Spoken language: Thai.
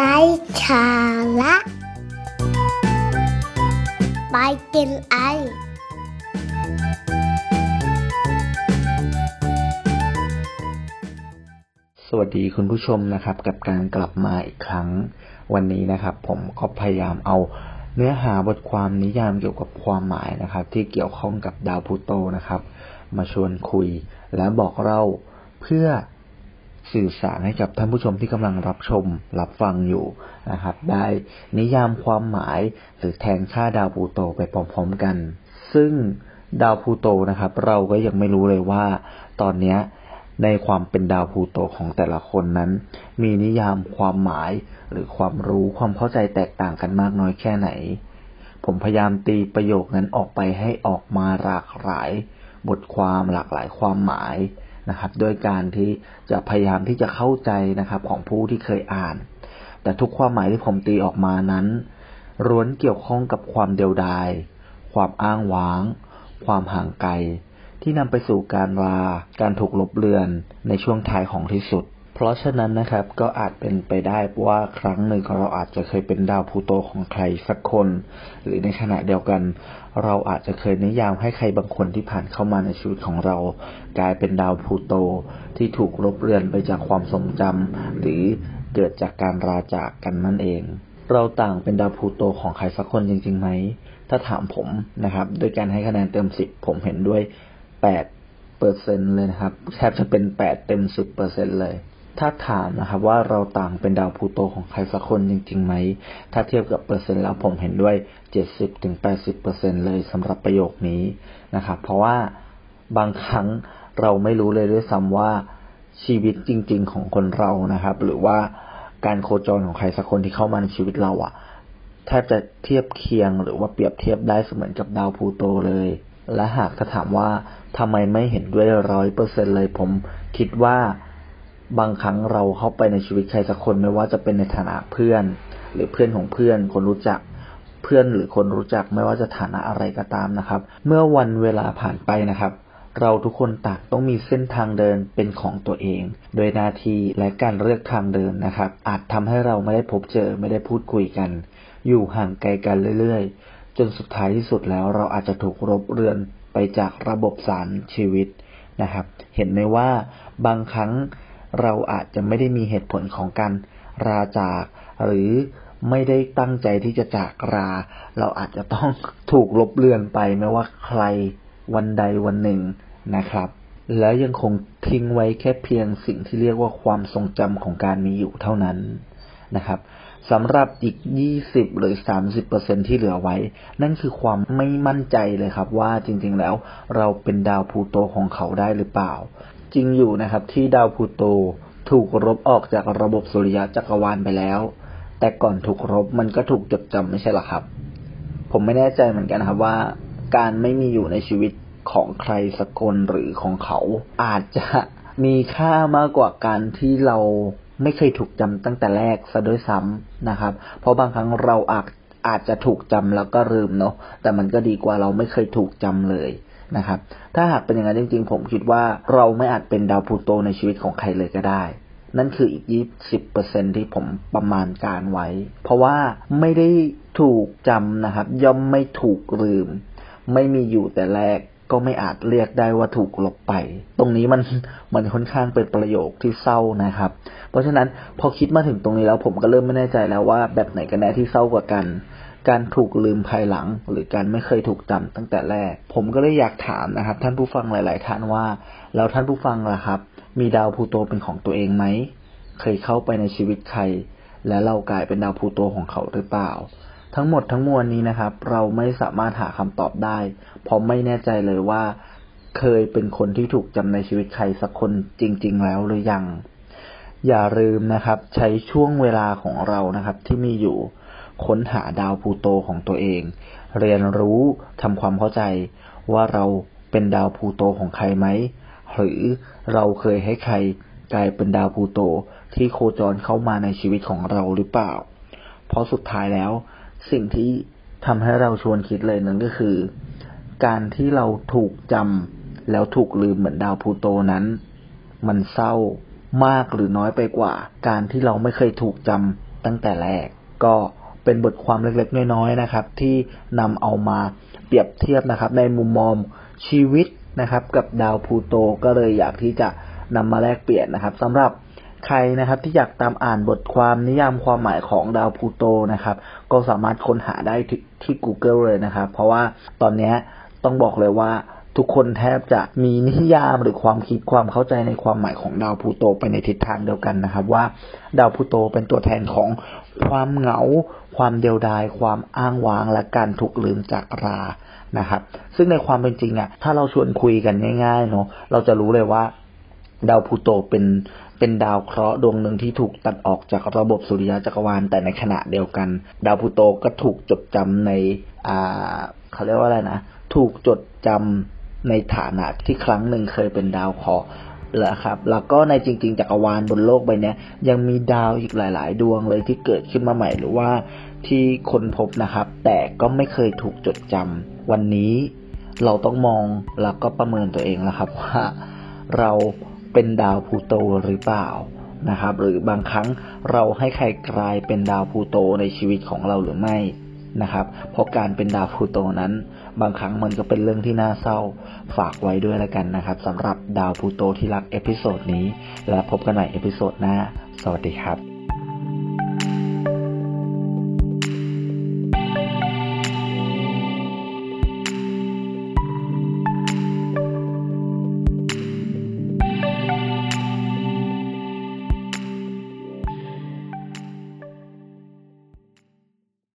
ไร้สาระไปกินไอ สวัสดีคุณผู้ชมนะครับ กับการกลับมาอีกครั้งวันนี้นะครับ ผมก็พยายามเอาเนื้อหาบทความนิยามเกี่ยวกับความหมายนะครับ ที่เกี่ยวข้องกับดาวพลูโตนะครับ มาชวนคุยและบอกเล่าเพื่อ สื่อสารให้กับท่านผู้ชมที่กำลังรับชมรับฟังอยู่นะครับ ได้นิยามความหมายหรือแทนค่าดาวพูโตไปพร้อมๆกัน ซึ่งดาวพูโตนะครับ เราก็ยังไม่รู้เลยว่า ตอนเนี้ในความเป็นดาวพูโตของแต่ละคนนั้น มีนิยามความหมายหรือความรู้ความเข้าใจแตกต่างกันมากน้อยแค่ไหน ผมพยายามตีประโยคนั้นออกไปให้ออกมาหลากหลาย บทความหลากหลายความหมาย นะครับ โดยการที่จะพยายามที่จะเข้าใจนะครับของผู้ที่เคยอ่าน แต่ทุกความหมายที่ผมตีออกมานั้นล้วนเกี่ยวข้องกับความเดียวดาย ความอ้างว้าง ความห่างไกล ที่นำไปสู่การลาการถูกลบเลือนในช่วงท้ายของที่สุด เพราะฉะนั้นนะครับก็อาจเป็นไปได้ว่าครั้งหนึ่งเราอาจจะเคยเป็นดาวพูโตของใครสักคน หรือในขณะเดียวกัน เราอาจจะเคยนิยามให้ใครบางคนที่ผ่านเข้ามาในชีวิตของเรา กลายเป็นดาวพูโตที่ถูกลบเลือนไปจากความทรงจำหรือเกิดจากการราจากกันนั่นเอง เราต่างเป็นดาวพูโตของใครสักคนจริงๆไหมถ้าถามผมนะครับด้วยการให้คะแนนเต็มสิบผมเห็นด้วยแปดเปอร์เซ็นเลยนะครับแทบจะเป็นแปดเต็มสิบเปอร์เซ็นเลย ถ้าถามนะครับว่าเราต่างเป็นดาวพูโตของใครสักคนจริงๆไหม ถ้าเทียบกับเปอร์เซ็นต์แล้วผมเห็นด้วยเจ็ดสิบถึงแปดสิบเลยสำหรับประโยคนี้นะครับ เพราะว่าบางครั้งเราไม่รู้เลยด้วยซ้ำว่าชีวิตจริง ๆ ของคนเรานะครับ หรือว่าการโคจรของใครสักคนที่เข้ามาในชีวิตเราอะแทบจะเทียบเคียงหรือว่าเปรียบเทียบได้เสมือนกับดาวพูโตเลย และหากถ้าถามว่าทำไมไม่เห็นด้วยร้อยเปอร์เซ็นเลยผมคิดว่า บางครั้งเราเข้าไปในชีวิตใครสักคนไม่ว่าจะเป็นในฐานะเพื่อน หรือเพื่อนของเพื่อน คนรู้จักเพื่อนหรือคนรู้จักไม่ว่าจะฐานะอะไรก็ตามนะครับ เมื่อวันเวลาผ่านไปนะครับ เราทุกคนต่างต้องมีเส้นทางเดินเป็นของตัวเอง โดยนาทีและการเลือกทางเดินนะครับ อาจทำให้เราไม่ได้พบเจอไม่ได้พูดคุยกัน อยู่ห่างไกลกันเรื่อยๆ จนสุดท้ายที่สุดแล้วเราอาจจะถูกรบเรือนไปจากระบบสารชีวิตนะครับ เห็นไหมว่าบางครั้ง เราอาจจะไม่ได้มีเหตุผลของการราจาก หรือไม่ได้ตั้งใจที่จะจากรา เราอาจจะต้องถูกลบเลือนไปไม่ว่าใครวันใดวันหนึ่งนะครับ แล้วยังคงทิ้งไว้แค่เพียงสิ่งที่เรียกว่าความทรงจำของการมีอยู่เท่านั้นนะครับสำหรับอีก 20 หรือ 30%ที่เหลือไว้ นั่นคือความไม่มั่นใจเลยครับว่าจริงๆแล้วเราเป็นดาวพลูโตของเขาได้หรือเปล่า จริงอยู่นะครับ ที่ดาวพูโตถูกรบออกจากระบบสุริยะจักรวาลไปแล้ว แต่ก่อนถูกรบมันก็ถูกจดจำไม่ใช่หรอครับ ผมไม่แน่ใจเหมือนกันครับว่า การไม่มีอยู่ในชีวิตของใครสักคนหรือของเขา อาจจะมีค่ามากกว่าการที่เราไม่เคยถูกจำตั้งแต่แรกซะด้วยซ้ำนะครับ เพราะบางครั้งเราอาจอาจจะถูกจำแล้วก็ลืมเนาะแต่มันก็ดีกว่าเราไม่เคยถูกจำเลย นะครับ ถ้าหากเป็นอย่างนั้นจริง ๆ ผมคิดว่าเราไม่อาจเป็นดาวพูโตในชีวิตของใครเลยก็ได้ นั่นคืออีกยี่สิบเปอร์เซ็นที่ผมประมาณการไว้ เพราะว่าไม่ได้ถูกจำนะครับ ย่อมไม่ถูกลืม ไม่มีอยู่แต่แรกก็ไม่อาจเรียกได้ว่าถูกลบไป ตรงนี้มันมันค่อนข้างเป็นประโยคที่เศร้านะครับ เพราะฉะนั้นพอคิดมาถึงตรงนี้แล้วผมก็เริ่มไม่แน่ใจแล้วว่าแบบไหนกันแน่ที่เศร้ากว่ากัน การถูกลืมภายหลัง หรือการไม่เคยถูกจำตั้งแต่แรก ผมก็เลยอยากถามนะครับ ท่านผู้ฟังหลาย ๆ ท่านว่า แล้วท่านผู้ฟังล่ะครับ มีดาวพูโตเป็นของตัวเองไหม เคยเข้าไปในชีวิตใคร และเรากลายเป็นดาวพูโตของเขาหรือเปล่า ทั้งหมดทั้งมวลนี้นะครับ เราไม่สามารถหาคำตอบได้ เพราะไม่แน่ใจเลยว่า เคยเป็นคนที่ถูกจำในชีวิตใครสักคนจริง ๆ แล้วหรือยัง อย่าลืมนะครับ ใช้ช่วงเวลาของเรานะครับ ที่มีอยู่ ค้นหาดาวพูโตของตัวเอง เรียนรู้ทำความเข้าใจว่าเราเป็นดาวพูโตของใครไหม หรือเราเคยให้ใครกลายเป็นดาวพูโตที่โคจรเข้ามาในชีวิตของเราหรือเปล่า เพราะสุดท้ายแล้ว สิ่งที่ทำให้เราชวนคิดเลยนั้นก็คือ การที่เราถูกจำแล้วถูกลืมเหมือนดาวพูโตนั้น มันเศร้ามากหรือน้อยไปกว่า การที่เราไม่เคยถูกจตั้งแต่แรกก็ เป็นบทความเล็กๆน้อยๆนะครับ ที่นำเอามาเปรียบเทียบนะครับ ในมุมมองชีวิตนะครับ กับดาวพูโตก็เลยอยากที่จะนำมาแลกเปลี่ยนนะครับสำหรับใครนะครับที่อยากตามอ่านบทความนิยามความหมายของดาวพูโตนะครับ ก็สามารถค้นหาได้ที่ที่ Google เลยนะครับ เพราะว่าตอนนี้ต้องบอกเลยว่า ทุกคนแทบจะมีนิยามหรือความคิดความเข้าใจในความหมายของดาวพูโตไปในทิศทางเดียวกันนะครับ ว่าดาวพูโตเป็นตัวแทนของความเหงา ความเดียวดาย ความอ้างว้างและการถูกลืมจากรานะครับ ซึ่งในความเป็นจริงอะถ้าเราชวนคุยกันง่ายๆเนาะเราจะรู้เลยว่าดาวพูโตเป็นเป็นดาวเคราะห์ดวงหนึ่งที่ถูกตัดออกจากระบบสุริยะจักรวาล แต่ในขณะเดียวกัน ดาวพูโตก็ถูกจดจำในอ่าเขาเรียกว่าอะไรนะ ถูกจดจำ ในฐานะที่ครั้งหนึ่งเคยเป็นดาวเคราะห์แล้วครับแล้วก็ในจริง ๆจักรวาลบนโลกใบนี้ยังมีดาวอีกหลาย ๆ ดวงเลยที่เกิดขึ้นมาใหม่หรือว่าที่คนพบนะครับ แต่ก็ไม่เคยถูกจดจำวันนี้เราต้องมองแล้วก็ประเมินตัวเองแล้วครับว่าเราเป็นดาวพลูโตหรือเปล่านะครับ หรือบางครั้งเราให้ใครกลายเป็นดาวพลูโตในชีวิตของเราหรือไม่ นะครับ เพราะการเป็นดาวพลูโตนั้น บางครั้งมันก็เป็นเรื่องที่น่าเศร้าฝากไว้ด้วยแล้วกันนะครับสำหรับดาวพลูโตที่รัก episode นี้ และพบกันใหม่ episode หน้า สวัสดีครับ